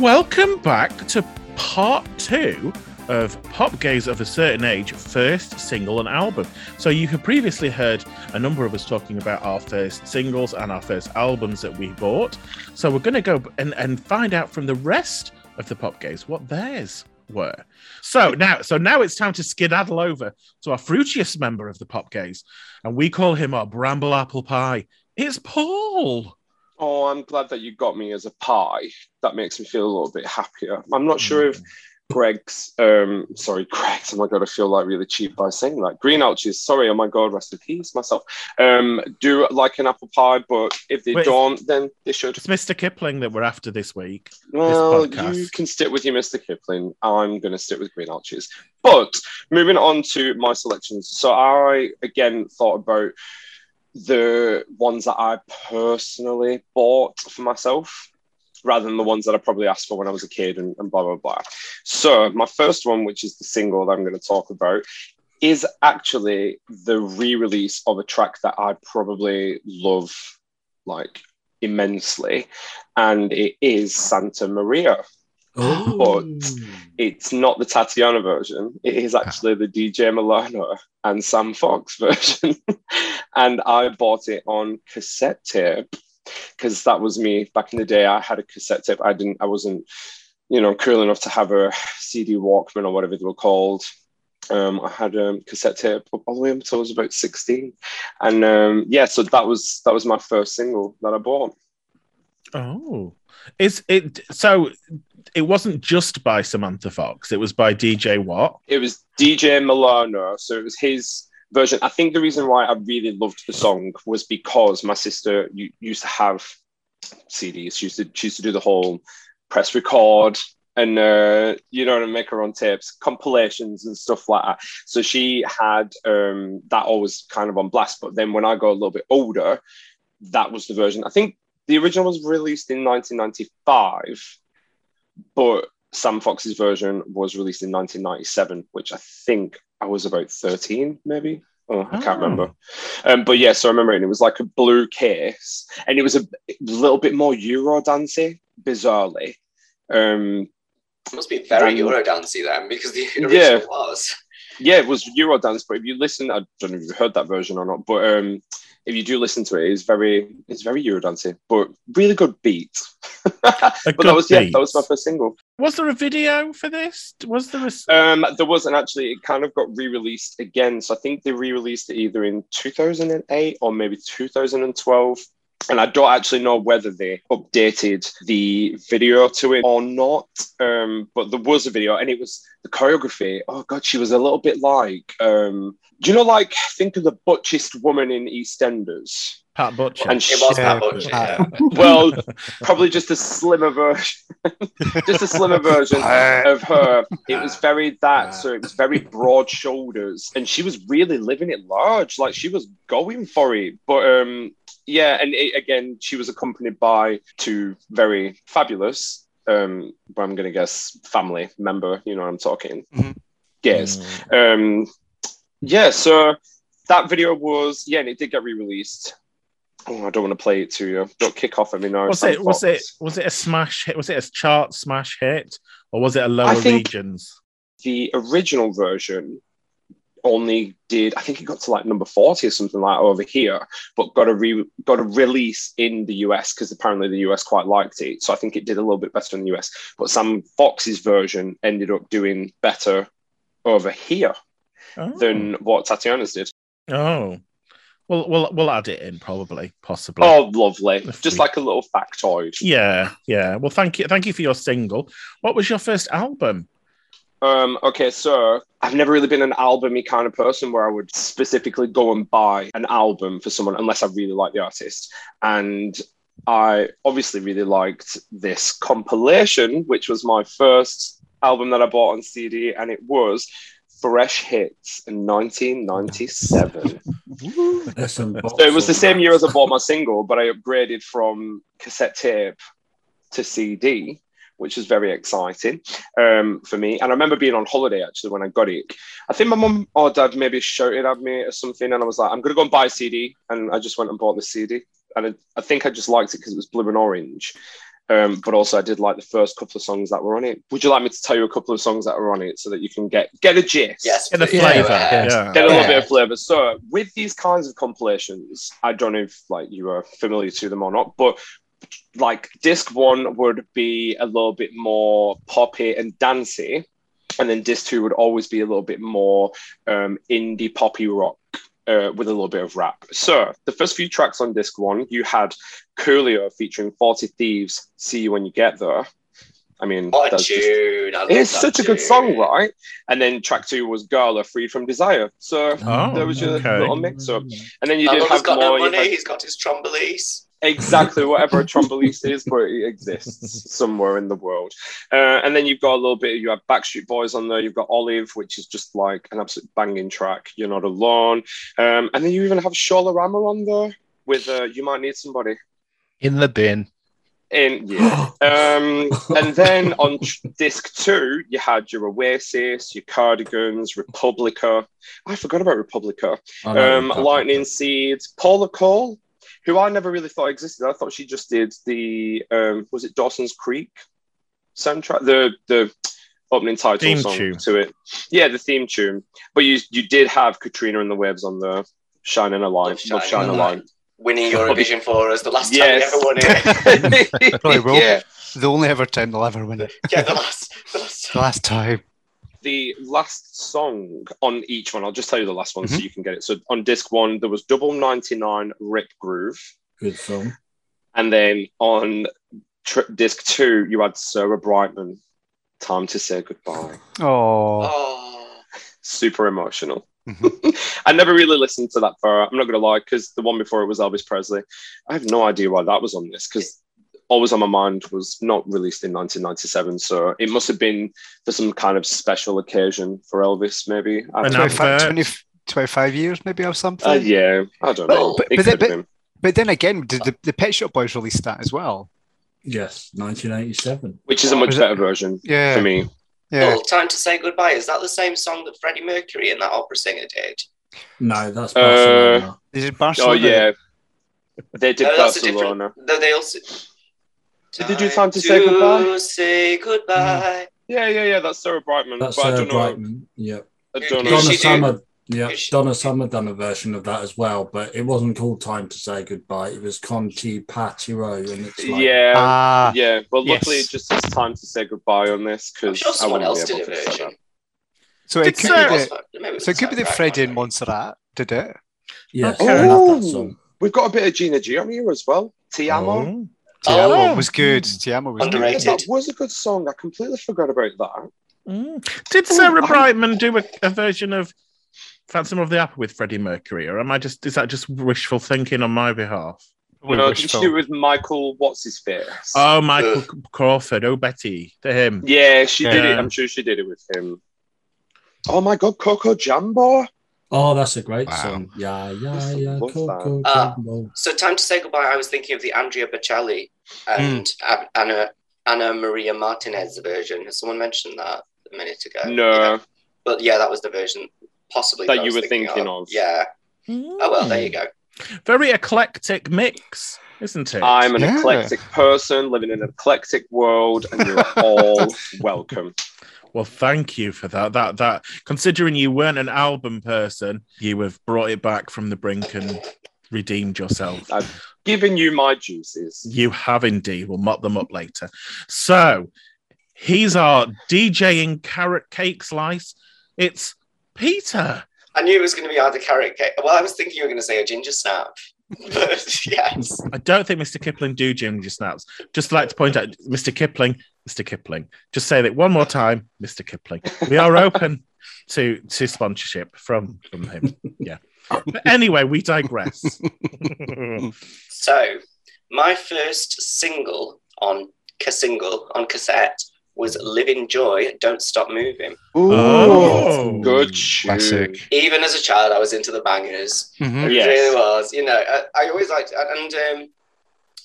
Welcome back to part two of Pop Gays of a Certain Age first single and album. So, you have previously heard a number of us talking about our first singles and our first albums that we bought. So, we're going to go and, and find out from the rest of the Pop Gays what theirs were. So now, so now it's time to skedaddle over to our fruitiest member of the Pop Gays, and we call him our Bramble Apple Pie. It's Paul. Oh, I'm glad that you got me as a pie. That makes me feel a little bit happier. I'm not sure if Greg's, um, sorry, Greg's, oh my God, I feel like really cheap by saying that. Green Ouchies, sorry, oh my God, rest in peace, myself. Um, do like an apple pie, but if they Wait, don't, then they should. It's Mr. Kipling that we're after this week. Well, this you can stick with your Mr. Kipling. I'm going to stick with Green Ouchies. But moving on to my selections. So I, again, thought about the ones that I personally bought for myself rather than the ones that I probably asked for when I was a kid and, and blah, blah, blah. So, my first one, which is the single that I'm going to talk about, is actually the re release of a track that I probably love like immensely. And it is Santa Maria. But it's not the Tatjana version. It is actually the DJ Milano and Sam Fox version. and I bought it on cassette tape because that was me back in the day. I had a cassette tape. I didn't, I wasn't, you know, cool enough to have a CD Walkman or whatever they were called. Um, I had a um, cassette tape all the way until I was about 16. And um, yeah, so that was that was my first single that I bought. Oh, is it so? It wasn't just by Samantha Fox. It was by DJ what? It was DJ Milano. So it was his version. I think the reason why I really loved the song was because my sister used to have CDs. She used to, she used to do the whole press record and uh, you know, and make her own tapes, compilations and stuff like that. So she had um, that always kind of on blast. But then when I got a little bit older, that was the version. I think the original was released in 1995, but Sam Fox's version was released in 1997, which I think I was about 13, maybe. Oh, I can't Oh. remember. Um, but yeah, so I remember it. and It was like a blue case, and it was a, a little bit more Euro dancey, bizarrely. Um, It must be very Um, Eurodancey then, because the original Yeah. was. yeah, it was Eurodance, but if you listen, I don't know if you've heard that version or not, but um, if you do listen to it, it's very, it's very Eurodancey, but really good beat. But good that was yeah, that was my first single. Was there a video for this? Was there a? Um, there wasn't actually. It kind of got re-released again. So I think they re-released it either in 2008 or maybe 2012. And I don't actually know whether they updated the video to it or not. Um, but there was a video, and it was the choreography. Oh god, she was a little bit like. Um, do you know, like think of the butchest woman in EastEnders? Pat Butcher. And It she, was Yeah. Pat Butcher, yeah. well, probably just a slimmer version, just a slimmer version of her. It was very that, so it was very broad shoulders, and she was really living it large, like she was going for it. But um, yeah, and it, again, she was accompanied by two very fabulous, um, but I'm gonna guess family member. You know, what I'm talking. Mhm. Yes. Mm. Um, yeah. So that video was yeah, and it did get re-released. Oh, I don't want to play it to you. Don't kick off at me now. Was it? Was it? Was it a smash hit? Was it a chart smash hit, or was it a lower I think- regions? the original version only did I think it got to like number 40 or something like over here, but got a re- got a release in the US because apparently the US quite liked it. So I think it did a little bit better in the US. But Sam Fox's version ended up doing better over here Oh. than what Tatjana's did. oh. Well, we'll we'll add it in probably, possibly. Oh, lovely. If Just we- like a little factoid. Yeah, yeah. Well, thank you, thank you for your single. What was your first album? Um, okay, so I've never really been an albumy kind of person where I would specifically go and buy an album for someone unless I really like the artist. And I obviously really liked this compilation, which was my first album that I bought on CD, and it was Fresh Hits in 1997. So it was the same year as I bought my single, but I upgraded from cassette tape to CD, which was very exciting um, for me. And I remember being on holiday actually when I got it. I think my mum or dad maybe shouted at me or something, and I was like, I'm going to go and buy a CD. And I just went and bought the CD. And I, I think I just liked it because it was blue and orange. Um, but also, I did like the first couple of songs that were on it. Would you like me to tell you a couple of songs that were on it so that you can get get a gist? Yes. Get the please. flavour. Yeah. Yeah. Get a little Yeah. bit of flavor. So, with these kinds of compilations, I don't know if like you are familiar to them or not, but like disc one would be a little bit more poppy and dancey, and then disc two would always be a little bit more um, indie poppy rock uh, with a little bit of rap. So the first few tracks on disc one, you had Coolio featuring Forty Thieves, "See You When You Get There." I mean, What a that's just- I it's that such a good song, right? And then track two was Gala, Free from Desire. So Oh, there was your okay. little mix up. And then you did have got more. no money. had- He's got his trombolese. Exactly whatever a trombolese is, but it exists somewhere in the world. Uh, and then you've got a little bit. You have Backstreet Boys on there. You've got Olive, which is just like an absolute banging track. You're not alone. Um, and then you even have Shola Ama on there with uh, "You Might Need Somebody." In the bin. In yeah. Um, and then on tr- disc two, you had your Oasis, your Cardigans, Republica. I forgot about Republica. I know Um. Lightning Seeds, Paula Cole, who I never really thought existed. I thought she just did the um, was it Dawson's Creek soundtrack, the the opening title Theme song tune. to it. Yeah, the theme tune. But you you did have Katrina and the Waves on the Shining a Light, Love Love Shining Shine a a Light. Winning Eurovision for us. The last time Yes. we ever won it. Probably will. yeah. The only ever time they'll ever win it. yeah, the last. The last The last time. The last song on each one, I'll just tell you the last one so Mhm. you can get it. So on disc one, there was Double 99 Rip Groove. Good song. And then on disc two, you had Sarah Brightman, Time to Say Goodbye. Oh. Oh. Super emotional. Mhm. I never really listened to that far. I'm not going to lie, because the one before it was Elvis Presley. I have no idea why that was on this, because Always on My Mind was not released in 1997. So it must have been for some kind of special occasion for Elvis, maybe. I An don't know. 25, 20 25 years maybe or something. Uh, yeah, I don't But- know. but- it but could then- have been. But then again, did the, the Pet Shop Boys release that as well? Yes, 1987. Which is a much Was it- better version Yeah. for me. Yeah. Oh, time to say goodbye. Is that the same song that Freddie Mercury and that opera singer did? No, that's Uh, Barcelona. Is it Barcelona? Oh yeah, they did No, Barcelona. No, they also. Did they do Time to Say Goodbye? say goodbye. Yeah, yeah, yeah. That's Sarah Brightman. That's Sarah I uh. Brightman. Yep. I don't know. Who's Donna she do? Summer. Yeah, Who's she- Donna Summer done a version of that as well, but it wasn't called Time to Say Goodbye. It was Con te partirò, and it's like yeah, Ah, yeah. Well, yes. luckily, it just says time to say goodbye on this because sure someone else did able a version. so it could Sarah- be the, it was- maybe so it could be the Freddie and. Montserrat did it. yes, Okay. I love that Oh. We've got a bit of Gina Giammi as well. Ti Amo. Oh. Tiamo Oh. was good. Tiamo was Underrated. good. That was a good song. I completely forgot about that. Mm. Did Sarah I- Brightman do a, a version of Phantom of the Opera with Freddie Mercury, or am I just is that just wishful thinking on my behalf? Probably no, she wishful. do it with Michael? What's his face? Oh, Michael Crawford. Oh, Betty. To him. yeah, she did it. I'm sure she did it with him. Oh my God, Coco Jambo. Oh, that's a great Wow. song. Yeah, yeah, Yes, I yeah. love Coco that. Uh, so, time to say goodbye. I was thinking of the Andrea Bocelli and hmm. Ab- Anna Anna Maria Martinez version. Has someone mentioned that a minute ago? No, Yeah. But yeah, that was the version possibly That I you were thinking of. Yeah. Oh well, there you go. Hmm. Very eclectic mix, isn't it? I'm an Yeah. eclectic person living in an eclectic world, and you're all welcome. Well, thank you for that. That that considering you weren't an album person, you have brought it back from the brink and redeemed yourself. I've given you my juices. You have indeed. We'll mop them up later. So he's our DJing carrot cake slice. It's Peter. I knew it was going to be either carrot cake. Well, I was thinking you were going to say a ginger snap. But yes. I don't think Mr. Kipling do ginger snaps. Just like to point out, Mr. Kipling, Mr. Kipling. Just say that one more time, Mr. Kipling. We are open to to sponsorship from from him. Yeah. But anyway, we digress. So, my first single on ca- single on cassette was "Living Joy." Don't stop moving. Ooh, Oh. good. Classic. Even as a child, I was into the bangers. Mhm. It Yes. really was. You know, I, I always liked and um,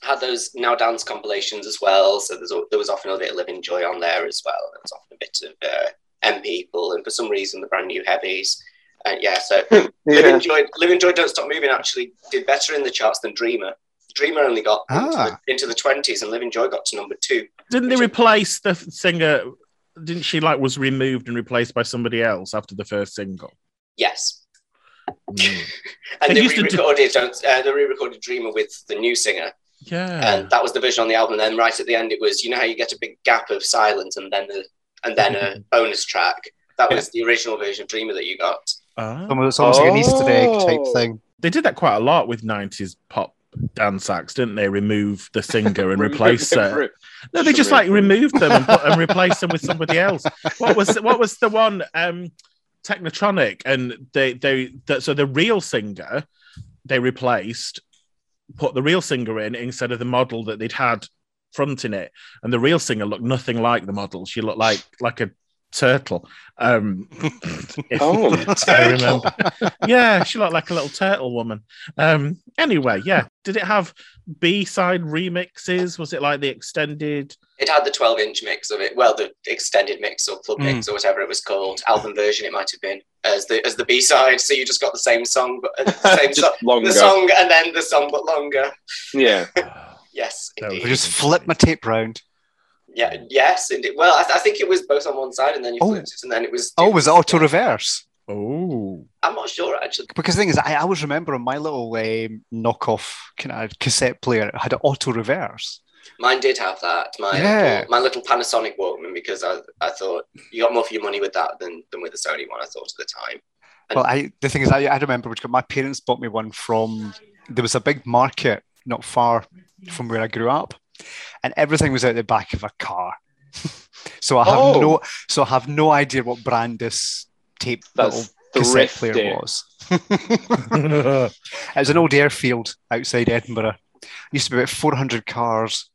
had those now dance compilations as well. So there's, al- there was often a bit of Living Joy on there as well. There was often a bit of uh, M People, and for some reason the brand new heavies. And yeah, so Living Joy, Living Joy, Don't Stop Moving actually did better in the charts than Dreamer. Dreamer only got into, Ah. the, into the 20s and Living Joy got to number two. Didn't they Which- replace the singer? Didn't she like was removed and replaced by somebody else after the first single? Yes. Mm. And They they, used to do- re-recorded, don't- uh, they re-recorded Dreamer with the new singer. Yeah. and that was the version on the album. And then right at the end, it was you know how you get a big gap of silence and then the and then a bonus track. That was the original version of Dreamer that you got. Almost- It's almost like an Easter egg type Oh. thing. They did that quite a lot with '90s pop dance acts, didn't they? Remove the singer and replace them No, they just like removed them and, put, and replaced them with somebody else. What was what was the one? Um, Technotronic, and they they the, so the real singer they replaced, put the real singer in instead of the model that they'd had fronting it, and the real singer looked nothing like the model. She looked like like a turtle. Um, if- Oh, I remember. yeah, she looked like a little turtle woman. Um, anyway, yeah. Did it have B side remixes? Was it like the extended? It had the 12 inch mix of it, well, the extended mix or club Mm. mix or whatever it was called, album version it might have been as the as the B side. So you just got the same song, but uh, the same just song, longer. the song, and then the song but longer. Yeah. Yes, That indeed. I just flip my tape round. Yeah, yes, indeed. Well, I, th- I think it was both on one side, and then you Oh. flipped it, and then it was. Oh, was auto reverse? Oh, I'm not sure actually. Because the thing is, I, I always remember on my little um, knockoff kind of cassette player, it had an auto reverse. Mine did have that. My Yeah. little, my little Panasonic Walkman because I, I thought you got more for your money with that than, than with the Sony one. I thought at the time. And- Well, I the thing is, I, I remember which my parents bought me one from. There was a big market not far from where I grew up, and everything was out the back of a car. so I have Oh. no, so I have no idea what brand this tape little That's cassette thrifty. player was. it was an old airfield outside Edinburgh. Used to be about 400 cars.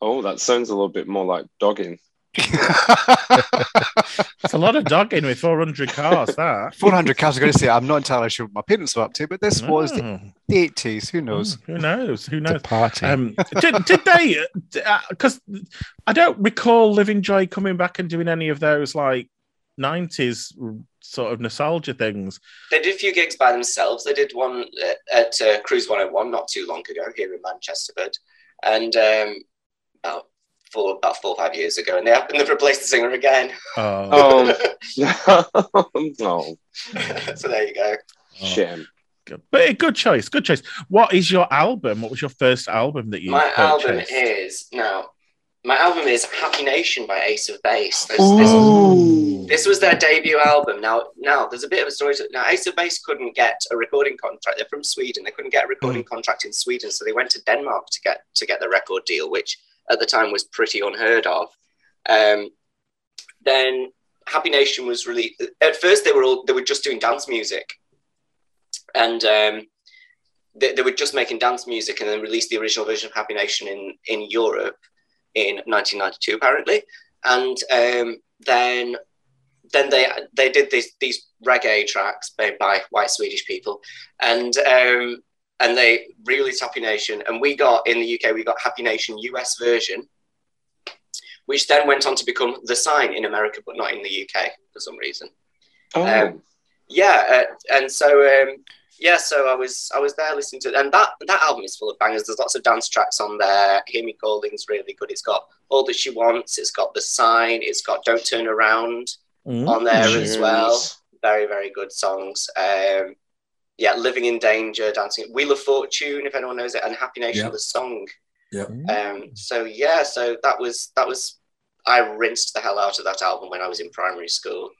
Oh, that sounds a little bit more like dogging. it's a lot of dogging with 400 cars. That 400 cars. I'm going to say I'm not entirely sure what my parents were up to, but this was the Oh, 80s. Who knows? Who knows? Who It's a knows? party. Um, did, did they? Because I don't recall Living Joy coming back and doing any of those like '90s sort of nostalgia things. They did a few gigs by themselves. They did one at, at uh, Cruz 101 not too long ago here in Manchesterford, and um, about four about four or five years ago, and they have, and they've replaced the singer again. Oh, Um, no, so there you go. shame. good. but a good choice. Good choice. What is your album? What was your first album that you My album is now. My album is Happy Nation by Ace of Base. This, this, this was their debut album. Now, now there's a bit of a story. To, now, Ace of Base couldn't get a recording contract. They're from Sweden. They couldn't get a recording contract in Sweden, so they went to Denmark to get to get the record deal, which at the time was pretty unheard of. Um, then Happy Nation was really. At first, they were all they were just doing dance music, and um, they, they were just making dance music, and then released the original version of Happy Nation in in Europe in 1992, apparently, and um, then then they they did these these reggae tracks made by white Swedish people, and um, and they released Happy Nation, and we got in the UK we got Happy Nation US version, which then went on to become the Sign in America, but not in the UK for some reason. Oh, Um, yeah, uh, and so um, yeah, so I was I was there listening to, and that that album is full of bangers. There's lots of dance tracks on there. Hear Me Calling's really good. It's got All That She Wants. It's got The Sign. It's got Don't Turn Around Mm. on there as well. Very very good songs. Um, yeah, Living in Danger, Dancing, Wheel of Fortune, if anyone knows it, and Happy Nation, Yeah. the song. Yeah. Um, so yeah, so that was that was I rinsed the hell out of that album when I was in primary school.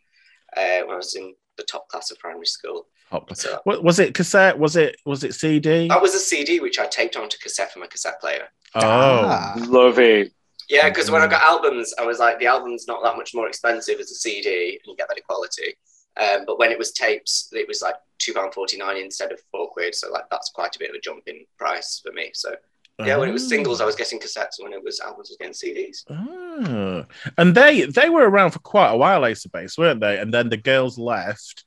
Uh, when I was in the top class of primary school. Hop. So What was it? Cassette? Was it? Was it CD? that was a CD which I taped onto cassette from a cassette player. Oh, Ah. Love it. Yeah, because when I Mm. got albums, I was like, the album's not that much more expensive as a CD, and you get better quality. Um, but when it was tapes, it was like two pound forty nine instead of four quid. So like that's quite a bit of a jump in price for me. So yeah, when it was singles, I was getting cassettes. When it was albums, I was getting CDs. Ah. And they they were around for quite a while, Ace of Base, weren't they? And then the girls left,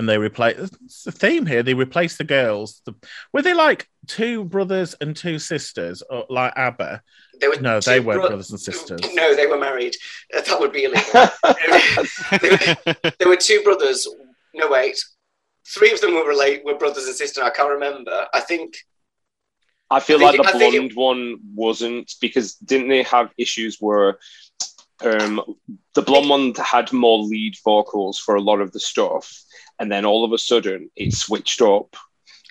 and they replaced. It's the theme here. They replaced the girls. The, were they like two brothers and two sisters, or like ABBA? They were No, they weren't bro- brothers and sisters. No, they were married. Uh, That would be illegal. there were two brothers. No, wait. Three of them were relate were brothers and sisters. I can't remember. I think I feel I like the I think blonde one wasn't because didn't they have issues where um, the blonde one had more lead vocals for a lot of the stuff, and then all of a sudden it switched up,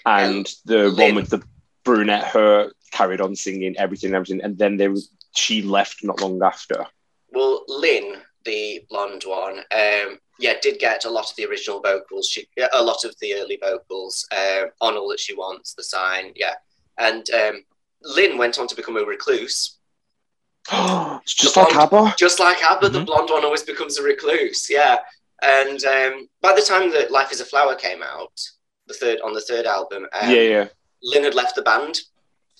and the Linn- one with the brunette hair carried on singing everything, everything, and then they was, she left not long after. Well, Linn, the blonde one, um, yeah, did get a lot of the original vocals. She a lot of the early vocals uh, on all that she wants, the sign, yeah. And um, Linn went on to become a recluse, just The like ABBA. just like ABBA. The Mhm. blonde one always becomes a recluse, yeah. And um, by the time that Life Is a Flower came out, the third on the third album, um, yeah, yeah, Linn had left the band,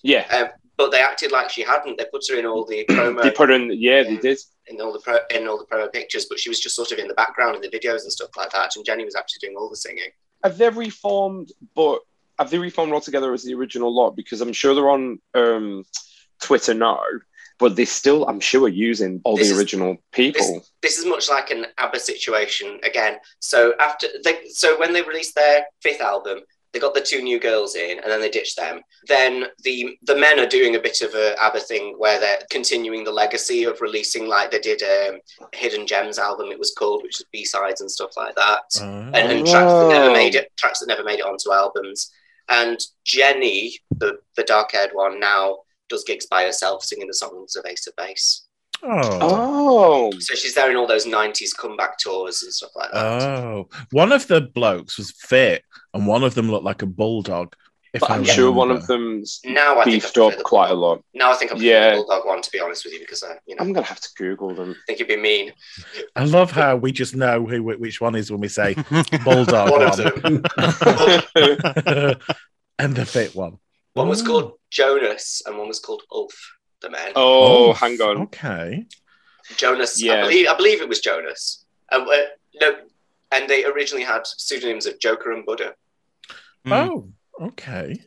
yeah. but they acted like she hadn't. They put her in all the promo. They put her in, yeah, they did. in all the pro, in all the promo pictures, but she was just sort of in the background in the videos and stuff like that. And Jenny was actually doing all the singing. have they reformed but have they reformed altogether as the original lot because i'm sure they're on um twitter now but they still i'm sure are using all This the is- original people This is much like an ABBA situation again. So after they, so when they released their fifth album, they got the two new girls in, and then they ditched them. Then the the men are doing a bit of a ABBA thing where they're continuing the legacy of releasing like they did um, Hidden Gems album. It was called, which was B sides and stuff like that. and, and tracks that never Oh. made it tracks that never made it onto albums and jenny the the dark haired one now does gigs by herself singing the songs of ace of base oh. oh so she's there in all those 90s comeback tours and stuff like that Oh, one of the blokes was fit, and one of them looked like a bulldog. If but I i'm sure one of them's now i think beefed I up the quite a lot now i think i'm Yeah. the bulldog one to be honest with you because i you know i'm gonna have to google them I think you'd be mean I love how we just know who which one is when we say bulldog one of one. them and the fit one. One was Oh. called jonas and one was called ulf the men oh hang on Okay. Jonas. I Yeah. believe I believe it was Jonas. Um, uh, no, and they originally had pseudonyms of Joker and Buddha. Mm. Oh, okay.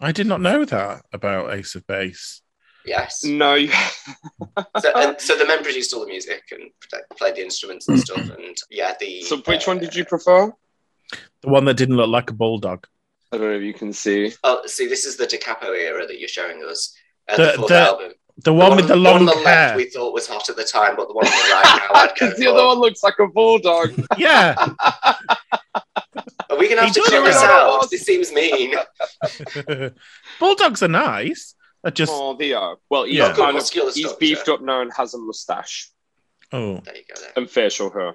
I did not know that about Ace of Base. Yes. no So, and, so the men produced all the music and played the instruments and stuff. And yeah, the. so which one uh, did you prefer The one that didn't look like a bulldog. I don't know if you can see Oh, see, this is the Da Capo era that you're showing us. Uh, The- the, fourth the- album. The one with the one long on the left hair. we thought was hot at the time, but the one on the right now because the other one looks like a bulldog Yeah. Are we going to have He to does cheer look like ourselves? This seems mean. Bulldogs are nice. They're just oh they are well he's Yeah. Kind of he's beefed up now and has a mustache oh. There you go. There. and facial hair.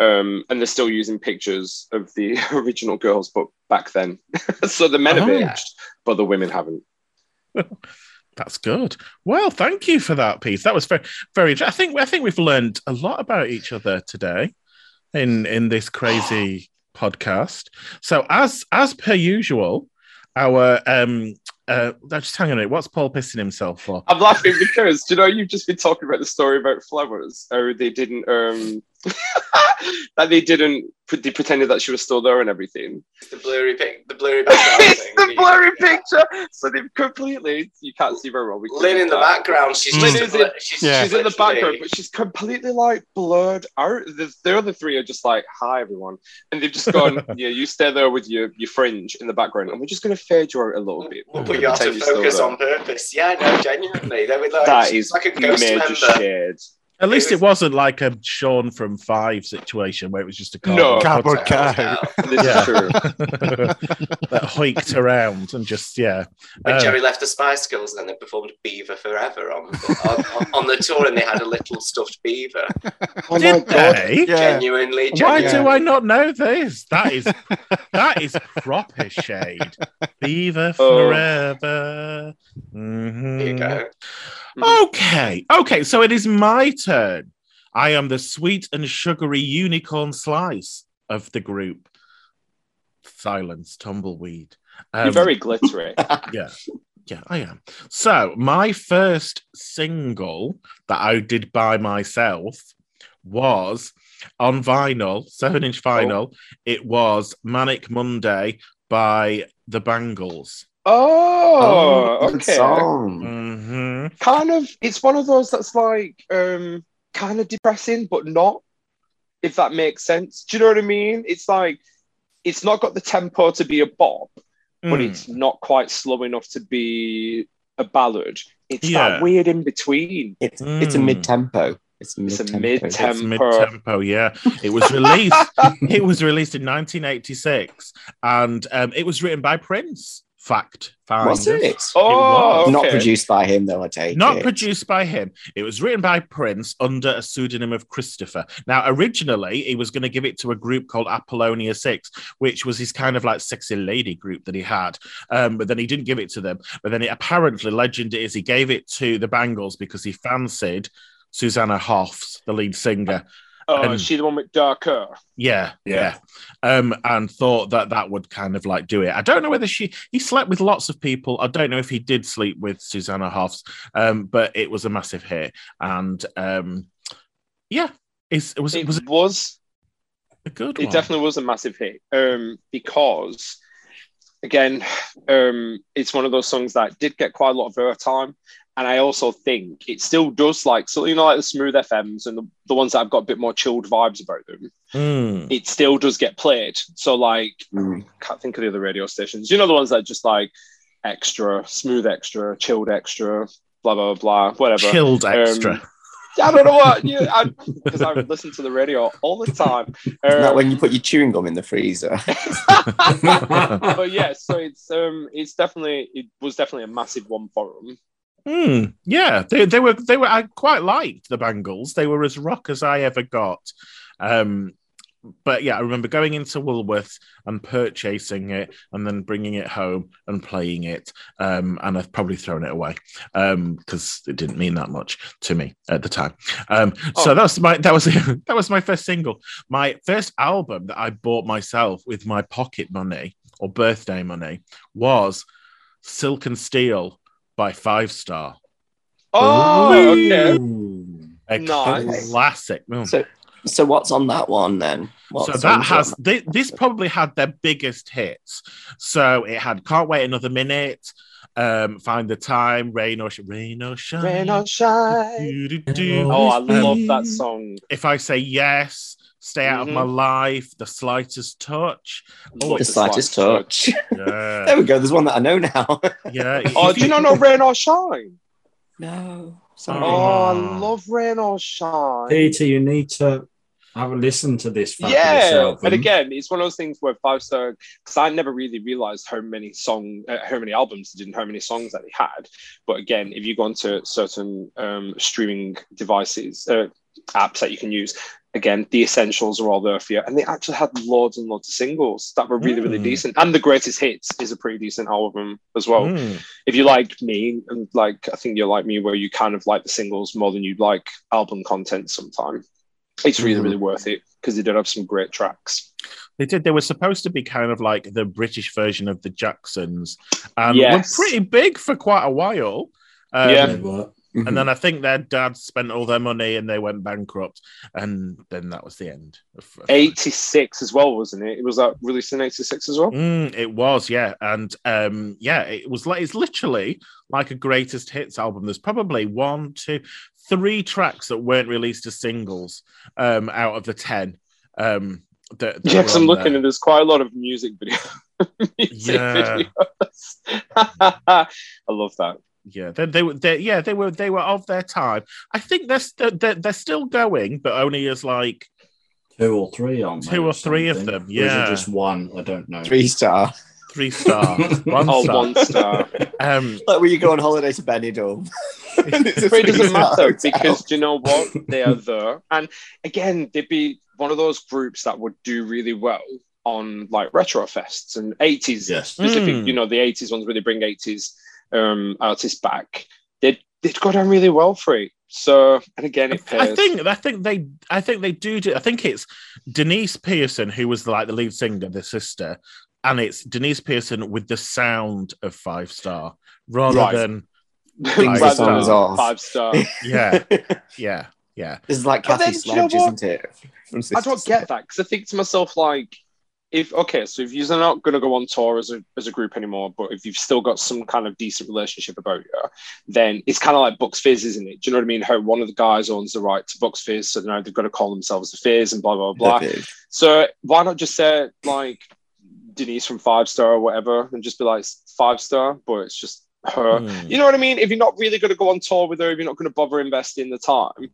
Um, and they're still using pictures of the original girls, but back then. so the men have Oh. aged, but the women haven't. That's good. Well, thank you for that piece. That was very, very. I think I think we've learned a lot about each other today in in this crazy podcast. So as as per usual, our um uh just hang on a minute. What's Paul pissing himself for? I'm laughing because, you know, you've just been talking about the story about flowers. How they didn't, um, that they didn't, they pretended that she was still there and everything. It's the blurry pic, the blurry background it's thing. the blurry picture. So they've completely, you can't see very well. we Linn in the couldn't, uh, background. She's Linn is a in- she's, Yeah. She's in the background, but she's completely like blurred out. The, the other three are just like, "Hi, everyone," and they've just gone, "Yeah, you stay there with your your fringe in the background, and we're just going to fade you out a little bit." We'll put you out of focus on purpose. Yeah, no, genuinely. They were like, That she's like a ghost major member. shade. At least It it wasn't like a Sean from Five situation where it was just a No. cardboard Cardboard cutout cow. This Yeah. is true. that hoiked around and just yeah. When Um, Geri left the Spice Girls, then they performed Beaver Forever on, on, on, on the tour, and they had a little stuffed beaver. Oh did they? Yeah. Genuinely, Why do I not know this? That is that is proper shade. Beaver Oh. forever. Mhm. There you go. Okay, okay. So it is my turn. I am the sweet and sugary unicorn slice of the group. Silence, tumbleweed. Um, You're very glittery. yeah, yeah, I am. So my first single that I did by myself was on vinyl, seven inch vinyl. It was Manic Monday by the Bangles. Oh, good okay. song. hmm Kind of. It's one of those that's like um kind of depressing, but not. If that makes sense. Do you know what I mean? It's like it's not got the tempo to be a bop, but Mm. it's not quite slow enough to be a ballad. It's Yeah. that weird in between. It's it's a Mm. mid tempo. It's It's a mid-tempo. mid-tempo. It's Tempo. mid-tempo, yeah. It was released. it was released in 1986, and um, it was written by Prince. Fact. Was finders. it? Oh, was. Not produced by him, though. I take it. Not it. produced by him. It was written by Prince under a pseudonym of Christopher. Now, originally, he was going to give it to a group called Apollonia Six, which was his kind of like sexy lady group that he had. Um, but then he didn't give it to them. But then it apparently, legend is, he gave it to the Bangles because he fancied Susanna Hoffs, the lead singer. Oh, And- is she the one with dark hair? Yeah, yeah. Yeah. Um, and thought that that would kind of like do it. I don't know whether she he slept with lots of people. I don't know if he did sleep with Susanna Hoffs, um, but it was a massive hit. And um, yeah, it's, it was it was, It was was a good it one. definitely was a massive hit um, because again um, it's one of those songs that did get quite a lot of airtime and i also think it still does like so you know like the smooth fms and the, the ones that have got a bit more chilled vibes about them Mm. it still does get played so like Mm. can't think of the other radio stations you know the ones that just like extra smooth extra chilled extra blah blah blah whatever Chilled Um, extra. I don't know what you because I, listen to the radio all the time. Isn't that Um, when you put your chewing gum in the freezer? but yeah, so it's um it's definitely it was definitely a massive one for them. Hmm. yeah, they, they were they were. I quite liked the Bangles. They were as rock as I ever got. Um, but yeah, I remember going into Woolworths and purchasing it, and then bringing it home and playing it. Um, and I've probably thrown it away because it didn't mean that much to me at the time. Um, so Oh. that was my that was that was my first single. My first album that I bought myself with my pocket money or birthday money was Silk and Steel by Five Star. Oh, okay. Ooh. A Nice. classic. Mm. so, so what's on that one then? What so that has on thi- this probably had their biggest hits. So it had "Can't Wait Another Minute," um, "Find the Time," "Rain or Sh- Rain or Shine." Rain or shine. Do-do-do. Oh, I Um, love that song. If I say yes, "Stay Out Mhm. of My Life," "The Slightest Touch." Oh, Love the slightest touch. Yeah, there we go. There's one that I know now. yeah. Oh, do you not know Rain or Shine? no. Oh, Sorry. I love Rain or Shine. Peter, you need to have a listen to this. fabulous yeah, album. and again, it's one of those things where five star because I never really realized how many song, uh, how many albums they did, and how many songs that they had. But again, if you go onto certain um, streaming devices, uh, apps that you can use, again, the essentials are all there for you, and they actually had loads and loads of singles that were really, really Mm. decent. And the greatest hits is a pretty decent album as well. Mm. If you like me, and like I think you're like me, where you kind of like the singles more than you'd like album content sometimes. It's really, Mhm. really worth it because they did have some great tracks. They did. They were supposed to be kind of like the British version of the Jacksons, and Yes. were pretty big for quite a while. Um, Yeah. Mhm. And then I think their dad spent all their money and they went bankrupt, and then that was the end. Of, of- 86 as well, wasn't it? It was that released in 86 as well. Mm, it was, yeah, and um, yeah, it was like it's literally like a greatest hits album. There's probably one, two, three tracks that weren't released as singles um, out of the ten. Um, that, that Yeah, because I'm looking there. and there's quite a lot of music video. music Yeah. videos. I love that. Yeah, they, they were. They, yeah, they were. They were of their time. I think they're st- they're, they're still going, but only as like Two or three on Two or three of them, yeah. just one. I don't know. Three star. three star, one Oh, star. one star. Um, Like when you go on holiday to Benidorm. It's a it doesn't matter hotel. because do you know what? They are there. And again, they'd be one of those groups that would do really well on like retro fests and 80s Yes. specific, Mm. you know, the 80s ones where they bring 80s um, artists back. They'd, they'd go down really well for it. So, and again, it pays. I think I think they I think they do. do I think it's Denise Pearson who was like the lead singer, the sister, and it's Denise Pearson with the sound of Five Star rather Right. than Things the Five songs star, off. Five star. yeah yeah yeah. This is like But Kathy then, you know Sledge, what? isn't it? I don't get that because I think to myself, like, if okay, so if you're not going to go on tour as a as a group anymore, but if you've still got some kind of decent relationship about you, then it's kind of like Bucks Fizz, isn't it? Do you know what I mean? How one of the guys owns the right to Bucks Fizz, so now they've got to call themselves the Fizz and blah blah blah. So why not just say like Denise from Five Star or whatever, and just be like Five Star, but it's just her. Hmm. You know what I mean? If you're not really going to go on tour with her, if you're not going to bother investing the time,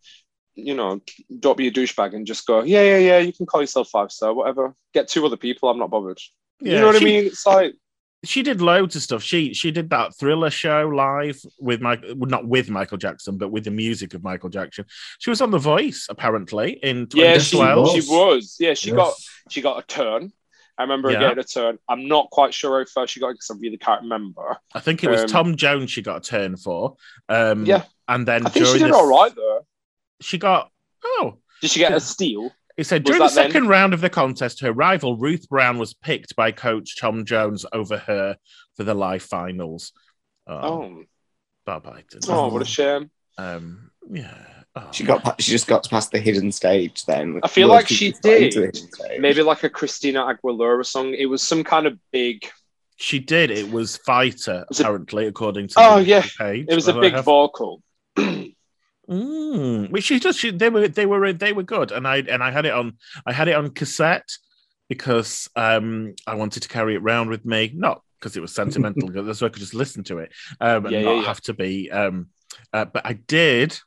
you know, don't be a douchebag and just go, yeah, yeah, yeah, you can call yourself five star, whatever. Get two other people, I'm not bothered. you know what she- I mean? It's like, she did loads of stuff. She she did that thriller show live with Mike, well, not with Michael Jackson, but with the music of Michael Jackson. She was on The Voice apparently in yeah, she, 2012. she was. Yeah, she Yes. got she got a turn. I remember her Yeah. getting a turn. I'm not quite sure how far she got because I really can't remember. I think it was um, Tom Jones she got a turn for. Um, Yeah. and then I think she did the- all right though. She got oh. Did she get a steal? He said Was during the that then? second round of the contest, her rival Ruth Brown was picked by coach Tom Jones over her for the live finals. Oh, Oh, bye bye. oh, what a shame. Um, yeah. Oh. She got. She just got past the hidden stage. Then I feel Well, like she did. the hidden stage. Maybe like a Christina Aguilera song. It was some kind of big. She did. It was Fighter, Was it- apparently, according to Oh, the yeah. page. It was a that big have. vocal. Mm, which she does. She, they were they were they were good, and I and I had it on I had it on cassette because um I wanted to carry it around with me, not because it was sentimental, so I could just listen to it um, and Yeah, not yeah, yeah. have to be. Um, uh, but I did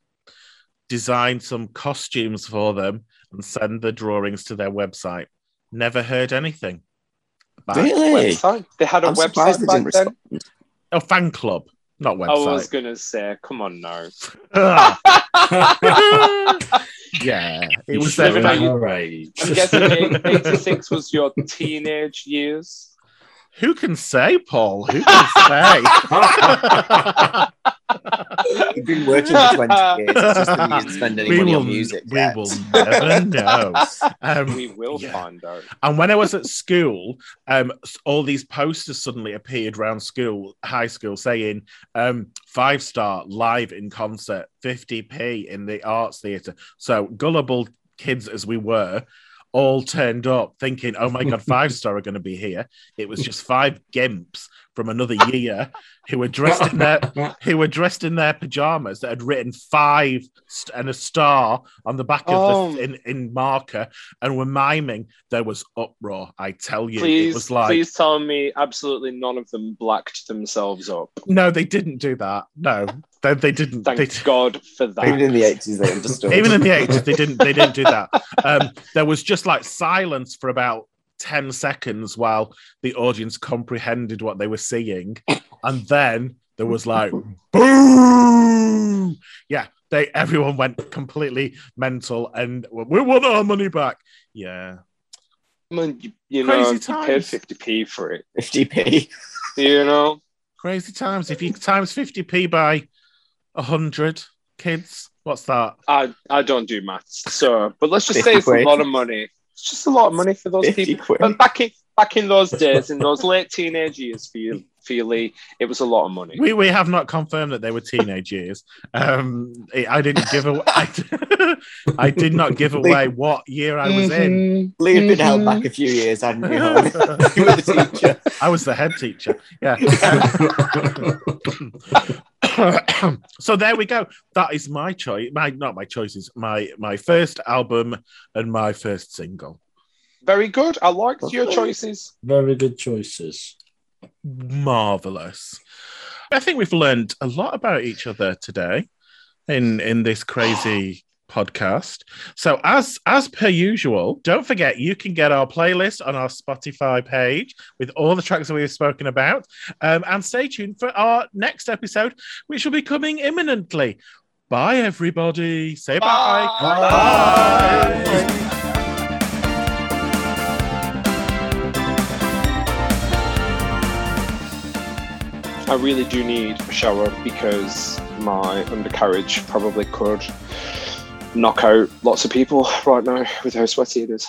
design some costumes for them and send the drawings to their website. Never heard anything. back. Really? Website. They had a I'm surprised they website didn't back then. respond. Oh, fan club, not I was gonna say, come on now. Ah. yeah, it was should living their at fan- your- her age. I'm guessing eight- 86 was your teenage years. Who can say, Paul? Who can say? You've been working for 20 years. It's just that you didn't spend any we money will, on music. we yet. will never know. Um, We will yeah. find out. And when I was at school, um, all these posters suddenly appeared around school, high school, saying um, five star live in concert, 50p in the arts theatre. So gullible kids as we were, all turned up thinking, oh my God, five star are going to be here. It was just five gimps from another year who were dressed in their who were dressed in their pajamas that had written five st- and a star on the back of Oh. the in, in marker and were miming. There was uproar. I tell you, it Please, was like please tell me absolutely none of them blacked themselves up. no, they didn't do that. No, they, they didn't. Thank They, God for that. Even in the 80s, they understood. even in the eighties, they didn't. They didn't do that. Um, there was just like silence for about ten seconds while the audience comprehended what they were seeing, and then there was like boo. Yeah, they everyone went completely mental, and we want our money back. Yeah, I mean, you, you Crazy know, you paid times. 50p for it. 50p. You know, crazy times. If you times fifty p by hundred kids, what's that? I, I don't do maths, so but let's just 50 say it's a lot of money. It's just a lot of money for those people. quid. But back in back in those days, in those late teenage years for you, for you, Lee, it was a lot of money. We, we have not confirmed that they were teenage years. Um, I didn't give away. I, I did not give away what year I was in. Lee had been held back a few years, hadn't you? you were the teacher. I was the head teacher. Yeah. so there we go. That is my choice. My not my choices. My my first album and my first single. Very good. I liked your choices. Very good choices. Marvelous. I think we've learned a lot about each other today in in this crazy podcast. So as as per usual, don't forget you can get our playlist on our Spotify page with all the tracks that we've spoken about. Um, and stay tuned for our next episode, which will be coming imminently. Bye, everybody. Say bye. Bye. I really do need a shower because my undercarriage probably could knock out lots of people right now with how sweaty it is.